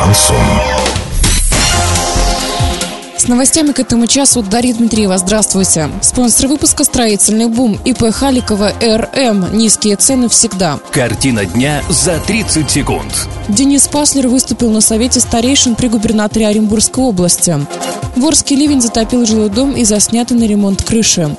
Шансон. С новостями к этому часу Дарья Дмитриева. Здравствуйте. Спонсор выпуска «Строительный бум» ИП Халикова РМ. Низкие цены всегда. Картина дня за 30 секунд. Денис Паслер выступил на совете старейшин при губернаторе Оренбургской области. Ворский ливень затопил жилой дом и заснятый на ремонт крыши.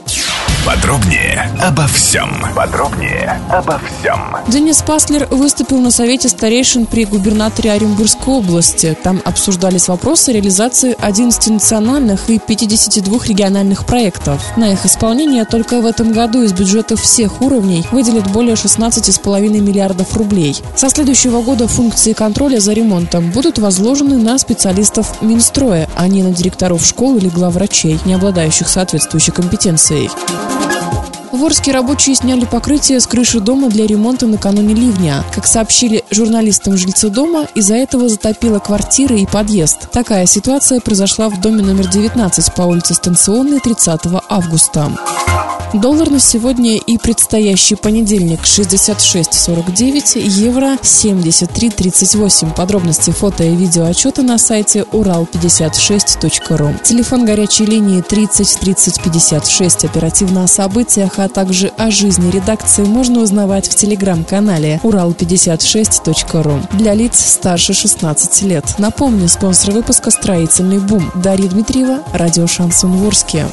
Подробнее обо всем. Подробнее обо всем. Денис Паслер выступил на совете старейшин при губернаторе Оренбургской области. Там обсуждались вопросы реализации 11 национальных и 52 региональных проектов. На их исполнение только в этом году из бюджетов всех уровней выделят более 16,5 миллиардов рублей. Со следующего года функции контроля за ремонтом будут возложены на специалистов Минстроя, а не на директоров школ или главврачей, не обладающих соответствующей компетенцией. В Орске рабочие сняли покрытие с крыши дома для ремонта накануне ливня. Как сообщили журналистам жильцы дома, из-за этого затопило квартиры и подъезд. Такая ситуация произошла в доме номер 19 по улице Станционной 30 августа. Доллар на сегодня и предстоящий понедельник 66.49, евро 73.38. Подробности фото и видео отчета на сайте урал56.ру. Телефон горячей линии 30 30 56. Оперативно о событиях, а также о жизни редакции можно узнавать в телеграм-канале урал56.ру для лиц старше 16 лет. Напомню, спонсор выпуска «Строительный бум». Дарья Дмитриева, радио «Шансон Ворске».